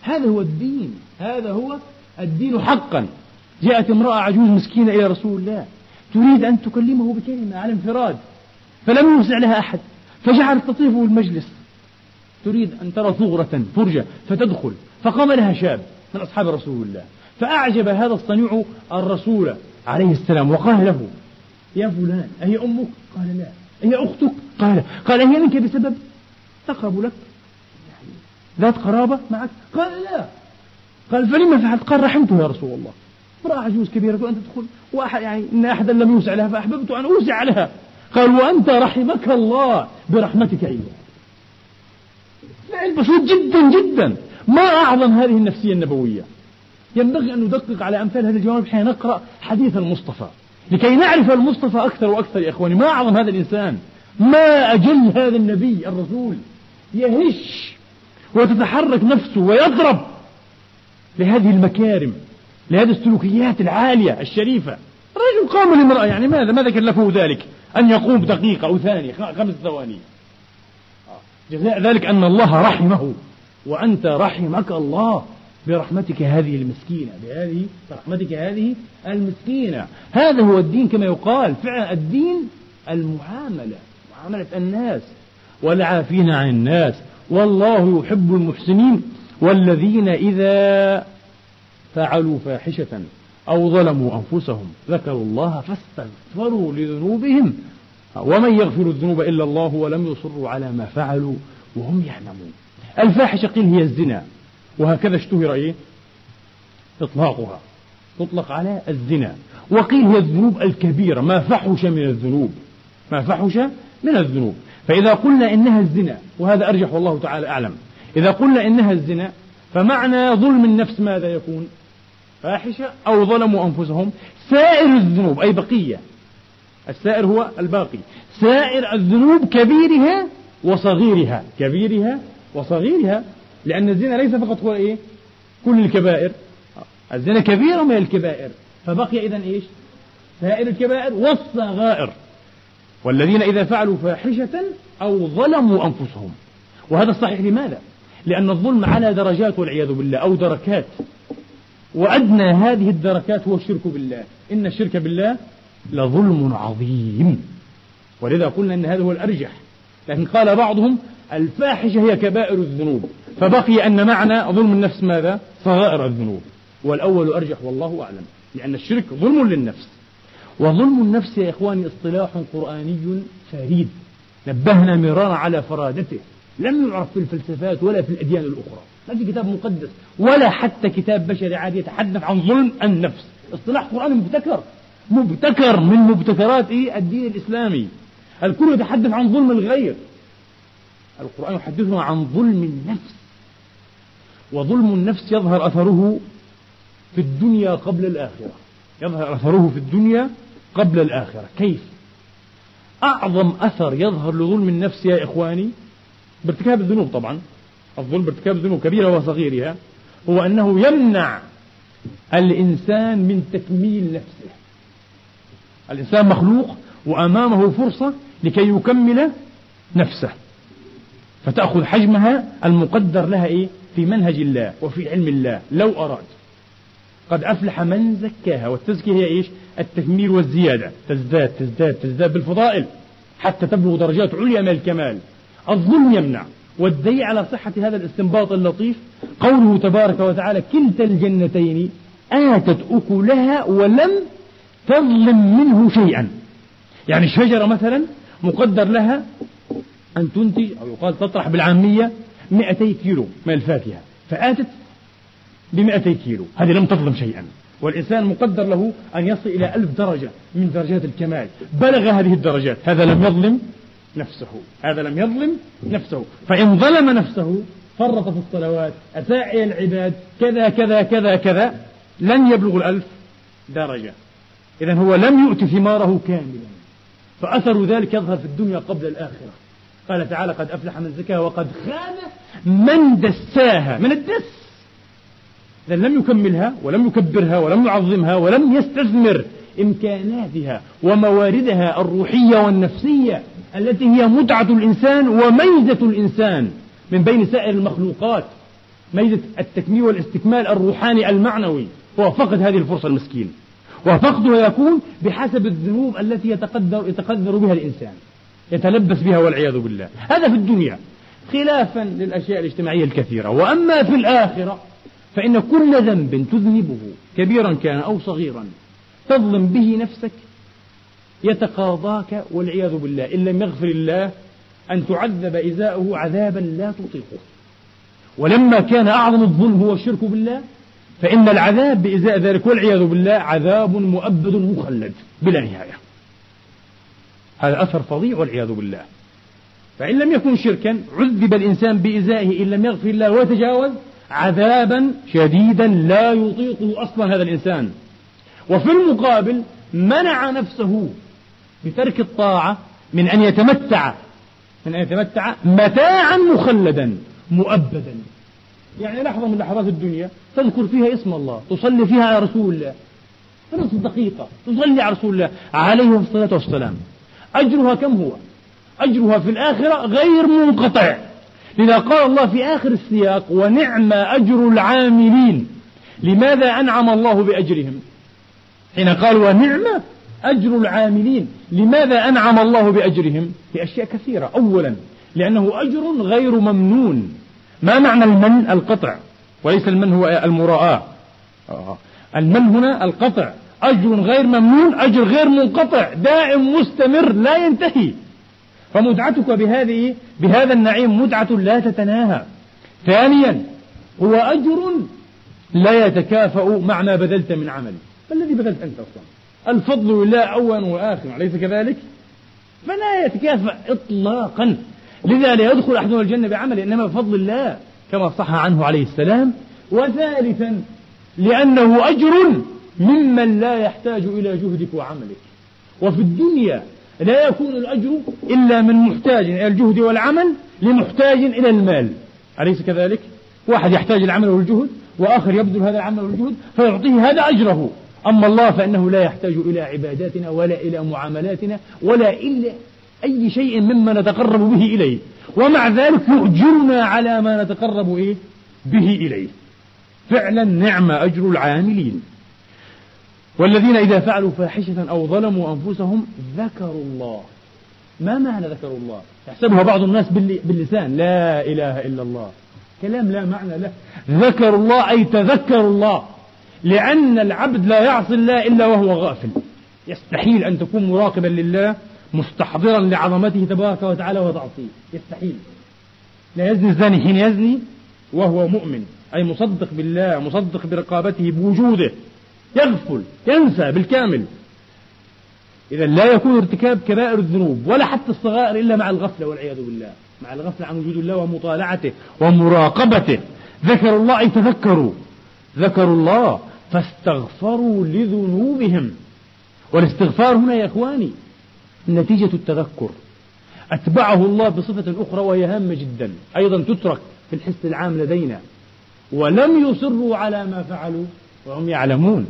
هذا هو الدين هذا هو الدين حقا. جاءت امرأة عجوز مسكينة إلى رسول الله تريد أن تكلمه بكلمة على انفراد فلم يوسع لها أحد فجعلت تطيف المجلس تريد أن ترى ثغرة فرجة فتدخل. فقام لها شاب من أصحاب رسول الله فأعجب هذا الصنيع الرسول عليه السلام وقال له يا فلان أهي أمك؟ قال لا. أهي أختك؟ قال قال هي منك بسبب تقرب لك. ذات قرابة معك؟ قال لا. قال فلما فعلت؟ قال رحمته يا رسول الله. امرأة عجوز كبيرة وأنت تدخل وأحد يعني إن أحدا لم يوسع لها فأحببت أن أوسع لها. قال وأنت رحمك الله. برحمتك إياه فعل بسيط جدا جدا. ما أعظم هذه النفسية النبوية. ينبغي أن ندقق على أمثال هذه الجوانب حين نقرأ حديث المصطفى. لكي نعرف المصطفى أكثر وأكثر يا إخواني ما أعظم هذا الإنسان؟ ما أجل هذا النبي الرسول؟ يهش وتتحرك نفسه ويضرب لهذه المكارم لهذه السلوكيات العالية الشريفة. رجل قام لامرأة يعني ماذا؟ ماذا كلفه ذلك؟ أن يقوم دقيقة أو ثانية خمس ثواني. جزاء ذلك أن الله رحمه وأنت رحمك الله. برحمتك هذه المسكينة بهذه برحمتك هذه المسكينة. هذا هو الدين كما يقال. فعلا الدين المعاملة معاملة الناس. والعافين عن الناس. والله يحب المحسنين. والذين إذا فعلوا فاحشة أو ظلموا أنفسهم ذكروا الله فاستغفروا لذنوبهم. ومن يغفر الذنوب إلا الله ولم يصروا على ما فعلوا وهم يعلمون. الفاحشة قيل هي الزنا. وهكذا اشتهر إيه؟ إطلاقها. تطلق على الزنا. وقيل هي الذنوب الكبيرة. ما فحش من الذنوب. ما فحش من الذنوب. فإذا قلنا إنها الزنا وهذا أرجح والله تعالى أعلم. إذا قلنا إنها الزنا فمعنى ظلم النفس ماذا يكون؟ فاحشة أو ظلموا أنفسهم. سائر الذنوب أي بقية. السائر هو الباقي. سائر الذنوب كبيرها وصغيرها. كبيرها وصغيرها لأن الزنا ليس فقط هو إيه؟ كل الكبائر. الزنا كبيرة من الكبائر. فبقي إذا إيش؟ سائر الكبائر والصغائر والذين إذا فعلوا فاحشة أو ظلموا أنفسهم. وهذا الصحيح لماذا؟ لأن الظلم على درجات والعياذ بالله أو دركات. وأدنى هذه الدركات هو الشرك بالله. إن الشرك بالله لظلم عظيم. ولذا قلنا أن هذا هو الأرجح. لكن قال بعضهم الفاحشة هي كبائر الذنوب. فبقي أن معنى ظلم النفس ماذا؟ صغائر الذنوب. والأول أرجح والله أعلم لأن الشرك ظلم للنفس. وظلم النفس يا إخواني اصطلاح قرآني فريد نبهنا مرارا على فرادته. لم يعرف في الفلسفات ولا في الأديان الأخرى. ما في كتاب مقدس. ولا حتى كتاب بشري عادي يتحدث عن ظلم النفس. اصطلاح قرآني مبتكر. مبتكر من مبتكرات إيه الدين الإسلامي. الكل يتحدث عن ظلم الغير. القرآن يحدثنا عن ظلم النفس. وظلم النفس يظهر أثره في الدنيا قبل الآخرة. يظهر أثره في الدنيا قبل الآخرة. كيف؟ أعظم أثر يظهر لظلم النفس يا إخواني بارتكاب الذنوب طبعا. الظلم بارتكاب الذنوب كبيرة وصغيرها هو أنه يمنع الإنسان من تكميل نفسه. الإنسان مخلوق وأمامه فرصة لكي يكمل نفسه. فتأخذ حجمها المقدر لها إيه؟ في منهج الله وفي علم الله. لو أراد. قد أفلح من زكاها. والتزكية هي إيش؟ التكميل والزيادة. تزداد تزداد تزداد بالفضائل. حتى تبلغ درجات عليا من الكمال. الظلم يمنع. والدليل على صحة هذا الاستنباط اللطيف قوله تبارك وتعالى كلتا الجنتين آتت أكلها ولم تظلم منه شيئا. يعني الشجرة مثلا مقدر لها أن تنتج أو يقال تطرح بالعامية 200 كيلو من الفاكهة. فآتت ب 200 كيلو. هذه لم تظلم شيئا. والإنسان مقدر له أن يصل إلى ألف درجة من درجات الكمال. بلغ هذه الدرجات. هذا لم يظلم نفسه. هذا لم يظلم نفسه. فإن ظلم نفسه فرط في الصلوات أساء إلى العباد كذا كذا كذا كذا لن يبلغ الألف درجة. إذا هو لم يؤت ثماره كاملا. فأثر ذلك يظهر في الدنيا قبل الآخرة. قال تعالى قد أفلح من زكاها وقد خاب من دساها من الدس. إذا لم يكملها ولم يكبرها ولم يعظمها ولم يستثمر إمكاناتها ومواردها الروحية والنفسية التي هي متعة الإنسان وميزة الإنسان من بين سائر المخلوقات. ميزة التكميل والاستكمال الروحاني المعنوي. هو فقد هذه الفرصة المسكين. وفقدها يكون بحسب الذنوب التي يتقدر, يتقدر بها الإنسان. يتلبس بها والعياذ بالله. هذا في الدنيا. خلافا للأشياء الاجتماعية الكثيرة. وأما في الآخرة فإن كل ذنب تذنبه كبيرا كان أو صغيرا تظلم به نفسك يتقاضاك والعياذ بالله. إن لم يغفر الله أن تعذب إزاؤه عذابا لا تطيقه. ولما كان أعظم الظلم هو الشرك بالله فإن العذاب بإزاء ذلك والعياذ بالله عذاب مؤبد مخلد بلا نهاية. هذا أثر فظيع والعياذ بالله. فإن لم يكن شركا عذب الإنسان بإزائه إن لم يغفر الله ويتجاوز عذابا شديدا لا يطيقه أصلا هذا الإنسان. وفي المقابل منع نفسه بترك الطاعة من أن يتمتع من أن يتمتع متاعا مخلدا مؤبدا. يعني لحظة من لحظات الدنيا تذكر فيها اسم الله تصلي فيها على رسول الله. نصف دقيقة تصلي على رسول الله عليه الصلاة والسلام. أجرها كم هو؟ أجرها في الآخرة غير منقطع. لذا قال الله في آخر السياق ونعم أجر العاملين. لماذا أنعم الله بأجرهم؟ حين قال ونعم أجر العاملين. لماذا أنعم الله بأجرهم؟ في أشياء كثيرة. أولا لأنه أجر غير ممنون. ما معنى المن؟ القطع. وليس المن هو المراءة المن هنا القطع. أجر غير ممنون أجر غير منقطع دائم مستمر لا ينتهي. فمتعتك بهذه بهذا النعيم متعة لا تتناهى. ثانيا هو أجر لا يتكافأ مع ما بذلت من عمل. ما الذي بذلت أنت أصلا؟ الفضل لله أولا وآخرا أليس كذلك؟ فلا يتكافأ إطلاقا. لذا لا يدخل أحدنا الجنة بعمل إنما بفضل الله كما صح عنه عليه السلام. وثالثا لأنه أجر ممن لا يحتاج إلى جهدك وعملك. وفي الدنيا لا يكون الأجر إلا من محتاج إلى الجهد والعمل لمحتاج إلى المال. أليس كذلك؟ واحد يحتاج العمل والجهد وآخر يبذل هذا العمل والجهد فيعطيه هذا أجره. أما الله فإنه لا يحتاج إلى عباداتنا ولا إلى معاملاتنا ولا إلا أي شيء مما نتقرب به إليه. ومع ذلك يؤجرنا على ما نتقرب إيه؟ به إليه. فعلا نعم أجر العاملين. والذين إذا فعلوا فاحشة أو ظلموا أنفسهم ذكروا الله. ما معنى ذكروا الله؟ يحسبها بعض الناس باللسان. لا إله إلا الله. كلام لا معنى له. ذكروا الله أي تذكروا الله. لأن العبد لا يعصي الله إلا وهو غافل. يستحيل أن تكون مراقبا لله مستحضرا لعظمته تبارك وتعالى وتعصيه. يستحيل. لا يزني الزاني حين يزني وهو مؤمن أي مصدق بالله مصدق برقابته بوجوده. يغفل ينسى بالكامل. إذا لا يكون ارتكاب كبائر الذنوب ولا حتى الصغائر إلا مع الغفلة والعياذ بالله. مع الغفلة عن وجود الله ومطالعته ومراقبته. ذكروا الله أي تذكروا. ذكروا الله فاستغفروا لذنوبهم. والاستغفار هنا يا إخواني نتيجة التذكر. أتبعه الله بصفة أخرى وهي هامة جدا. أيضا تترك في الحس العام لدينا. ولم يصروا على ما فعلوا. وهم يعلمون.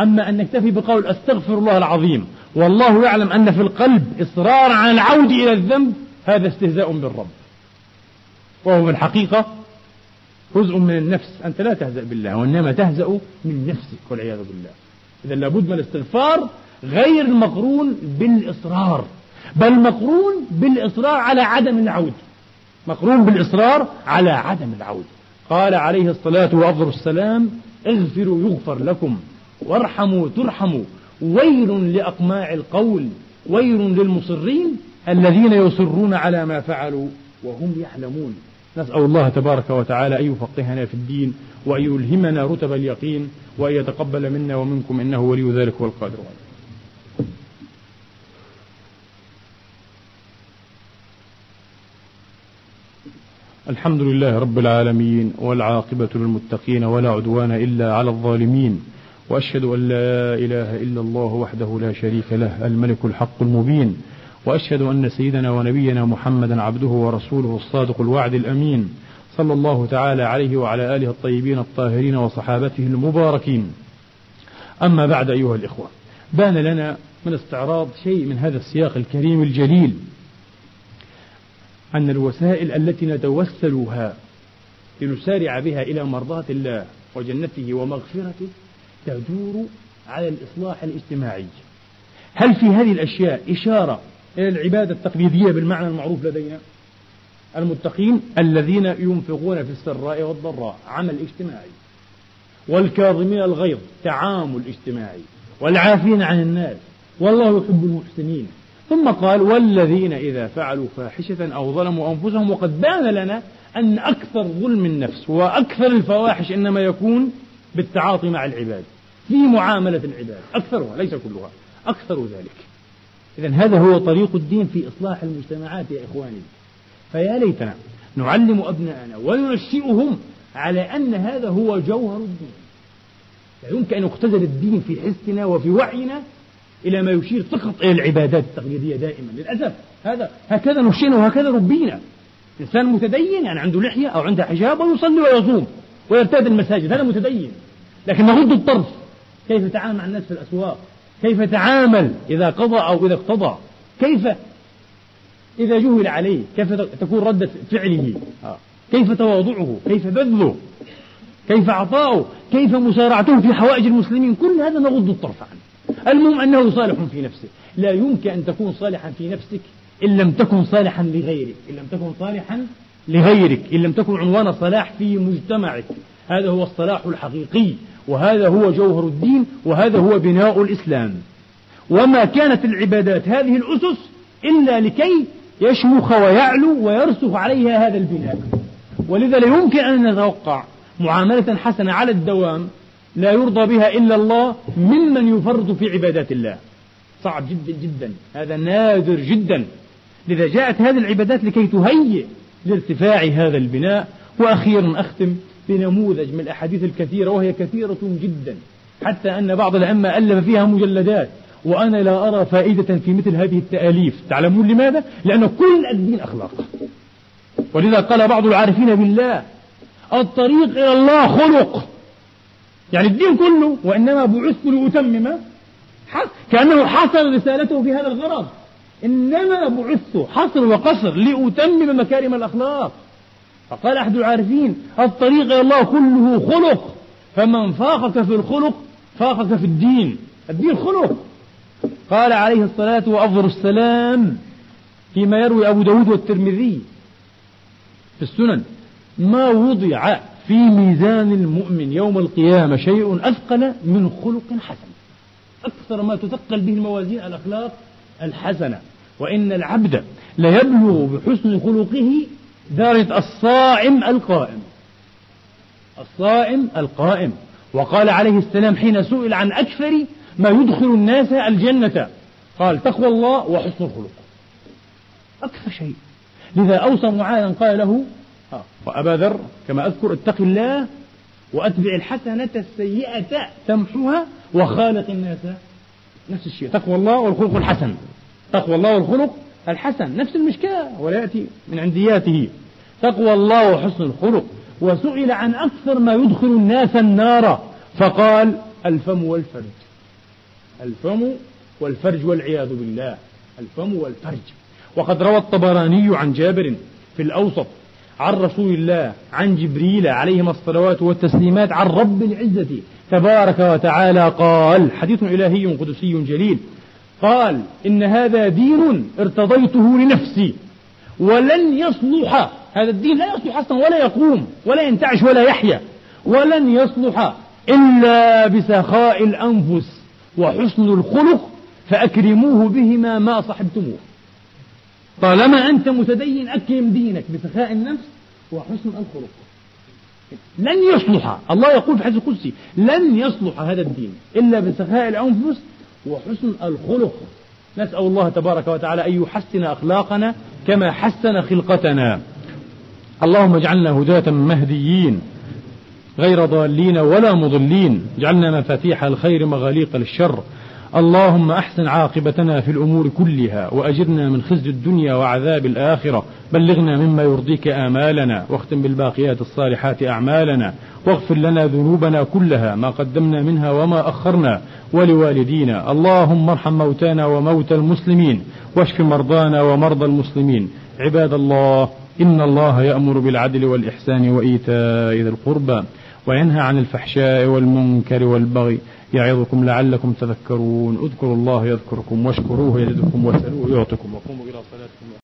أما أن نكتفي بقول أستغفر الله العظيم والله يعلم أن في القلب إصرار على العود إلى الذنب هذا استهزاء بالرب. وهو في الحقيقة جزء من النفس. أنت لا تهزأ بالله وإنما تهزأ من نفسك والعياذ بالله. إذا لابد من الاستغفار غير مقرون بالإصرار بل مقرون بالإصرار على عدم العود. مقرون بالإصرار على عدم العود. قال عليه الصلاة وأفضل السلام اغفروا يغفر لكم وارحموا ترحموا. ويل لأقماع القول ويل للمصرين الذين يصرون على ما فعلوا وهم يعلمون. نسأل الله تبارك وتعالى أن يفقهنا في الدين وأن يلهمنا رتب اليقين وأن يتقبل منا ومنكم إنه ولي ذلك والقادر عليه. الحمد لله رب العالمين والعاقبة للمتقين ولا عدوان إلا على الظالمين وأشهد أن لا إله إلا الله وحده لا شريك له الملك الحق المبين وأشهد أن سيدنا ونبينا محمدا عبده ورسوله الصادق الوعد الأمين صلى الله تعالى عليه وعلى آله الطيبين الطاهرين وصحابته المباركين. أما بعد أيها الإخوة بان لنا من استعراض شيء من هذا السياق الكريم الجليل أن الوسائل التي نتوسلها لنسارع بها إلى مرضاة الله وجنته ومغفرته تدور على الإصلاح الاجتماعي. هل في هذه الأشياء إشارة إلى العبادة التقليدية بالمعنى المعروف لدينا؟ المتقين الذين ينفقون في السراء والضراء عمل اجتماعي. والكاظمين الغيظ تعامل اجتماعي. والعافين عن الناس. والله يحب المحسنين. ثم قال والذين إذا فعلوا فاحشة أو ظلموا أنفسهم وقد بان لنا أن أكثر ظلم النفس وأكثر الفواحش إنما يكون بالتعاطي مع العباد في معاملة العباد أكثرها ليس كلها أكثر ذلك. إذا هذا هو طريق الدين في إصلاح المجتمعات يا إخواني. فيا ليتنا نعلم أبناءنا وننشئهم على أن هذا هو جوهر الدين. لا يمكن أن يختزل الدين في حسنا وفي وعينا إلى ما يشير فقط إلى العبادات التقليدية دائما للأسف. هذا هكذا نشئنا وهكذا ربينا إنسان متدين يعني عنده لحية أو عنده حجاب ويصلي ويصوم ويرتاد المساجد هذا متدين. لكن نغض الطرف. كيف يتعامل مع الناس في الأسواق؟ كيف يتعامل إذا قضى أو إذا اقتضى؟ كيف إذا جهل عليه؟ كيف تكون ردة فعله؟ كيف تواضعه؟ كيف بذله؟ كيف عطاؤه كيف مسارعته في حوائج المسلمين؟ كل هذا نغض الطرف عنه. المهم أنه صالح في نفسه. لا يمكن أن تكون صالحا في نفسك إن لم تكن صالحا لغيرك. إن لم تكن صالحا لغيرك. إن لم تكن عنوان صلاح في مجتمعك. هذا هو الصلاح الحقيقي وهذا هو جوهر الدين وهذا هو بناء الإسلام. وما كانت العبادات هذه الأسس إلا لكي يشمخ ويعلو ويرسخ عليها هذا البناء. ولذا لا يمكن أن نتوقع معاملة حسنة على الدوام لا يرضى بها إلا الله ممن يفرط في عبادات الله. صعب جدا جدا. هذا نادر جدا. لذا جاءت هذه العبادات لكي تهيئ لارتفاع هذا البناء. وأخيرا أختم بنموذج من الأحاديث الكثيرة وهي كثيرة جدا. حتى أن بعض الأئمة ألف فيها مجلدات. وأنا لا أرى فائدة في مثل هذه التأليف. تعلمون لماذا؟ لأن كل الدين أخلاق. ولذا قال بعض العارفين بالله الطريق إلى الله خلق. يعني الدين كله وإنما بعثت لأتمم كأنه حصر رسالته في هذا الغرض. إنما بعثت حصر وقصر لأتمم مكارم الأخلاق. فقال أحد العارفين الطريق إلى الله كله خلق فمن فاقك في الخلق فاقك في الدين. الدين خلق. قال عليه الصلاة وأفضل السلام فيما يروي أبو داود والترمذي في السنن ما وضع في ميزان المؤمن يوم القيامة شيء أثقل من خلق حسن. أكثر ما تثقل به الموازين الأخلاق الحسنة. وإن العبد ليبلغ بحسن خلقه درجة الصائم القائم. الصائم القائم. وقال عليه السلام حين سئل عن أكثر ما يدخل الناس الجنة قال تقوى الله وحسن الخلق أكثر شيء. لذا أوصى معاذا قال له وأبا ذر كما أذكر اتق الله وأتبع الحسنة السيئة تمحوها وخالق الناس نفس الشيء. تقوى الله والخلق الحسن. تقوى الله والخلق الحسن. نفس المشكاة ولا يأتي من عندياته تقوى الله وحسن الخلق. وسئل عن أكثر ما يدخل الناس النار فقال الفم والفرج. الفم والفرج والعياذ بالله. الفم والفرج. وقد روى الطبراني عن جابر في الأوسط عن رسول الله عن جبريل عليهما الصلوات والتسليمات عن رب العزة تبارك وتعالى قال حديث إلهي قدسي جليل قال إن هذا دين ارتضيته لنفسي ولن يصلح هذا الدين لا يصلح أصلا ولا يقوم ولا ينتعش ولا يحيا ولن يصلح إلا بسخاء الأنفس وحسن الخلق فأكرموه بهما ما صحبتموه. طالما أنت متدين أكرم دينك بسخاء النفس وحسن الخلق. لن يصلح الله يقول في حديث القدسي لن يصلح هذا الدين إلا بسخاء الأنفس وحسن الخلق. نسأل الله تبارك وتعالى أن يحسن أخلاقنا كما حسن خلقتنا. اللهم اجعلنا هداة مهديين غير ضالين ولا مضلين. اجعلنا مفاتيح الخير مغاليق للشر اللهم أحسن عاقبتنا في الأمور كلها وأجرنا من خزي الدنيا وعذاب الآخرة. بلغنا مما يرضيك آمالنا واختم بالباقيات الصالحات أعمالنا واغفر لنا ذنوبنا كلها ما قدمنا منها وما أخرنا ولوالدينا. اللهم ارحم موتانا وموتى المسلمين واشف مرضانا ومرضى المسلمين. عباد الله إن الله يأمر بالعدل والإحسان وإيتاء ذي القربى وينهى عن الفحشاء والمنكر والبغي يعظكم لعلكم تذكرون. اذكروا الله يذكركم واشكروه يزدكم واسألوه يعطكم وقوموا إلى صلاتكم.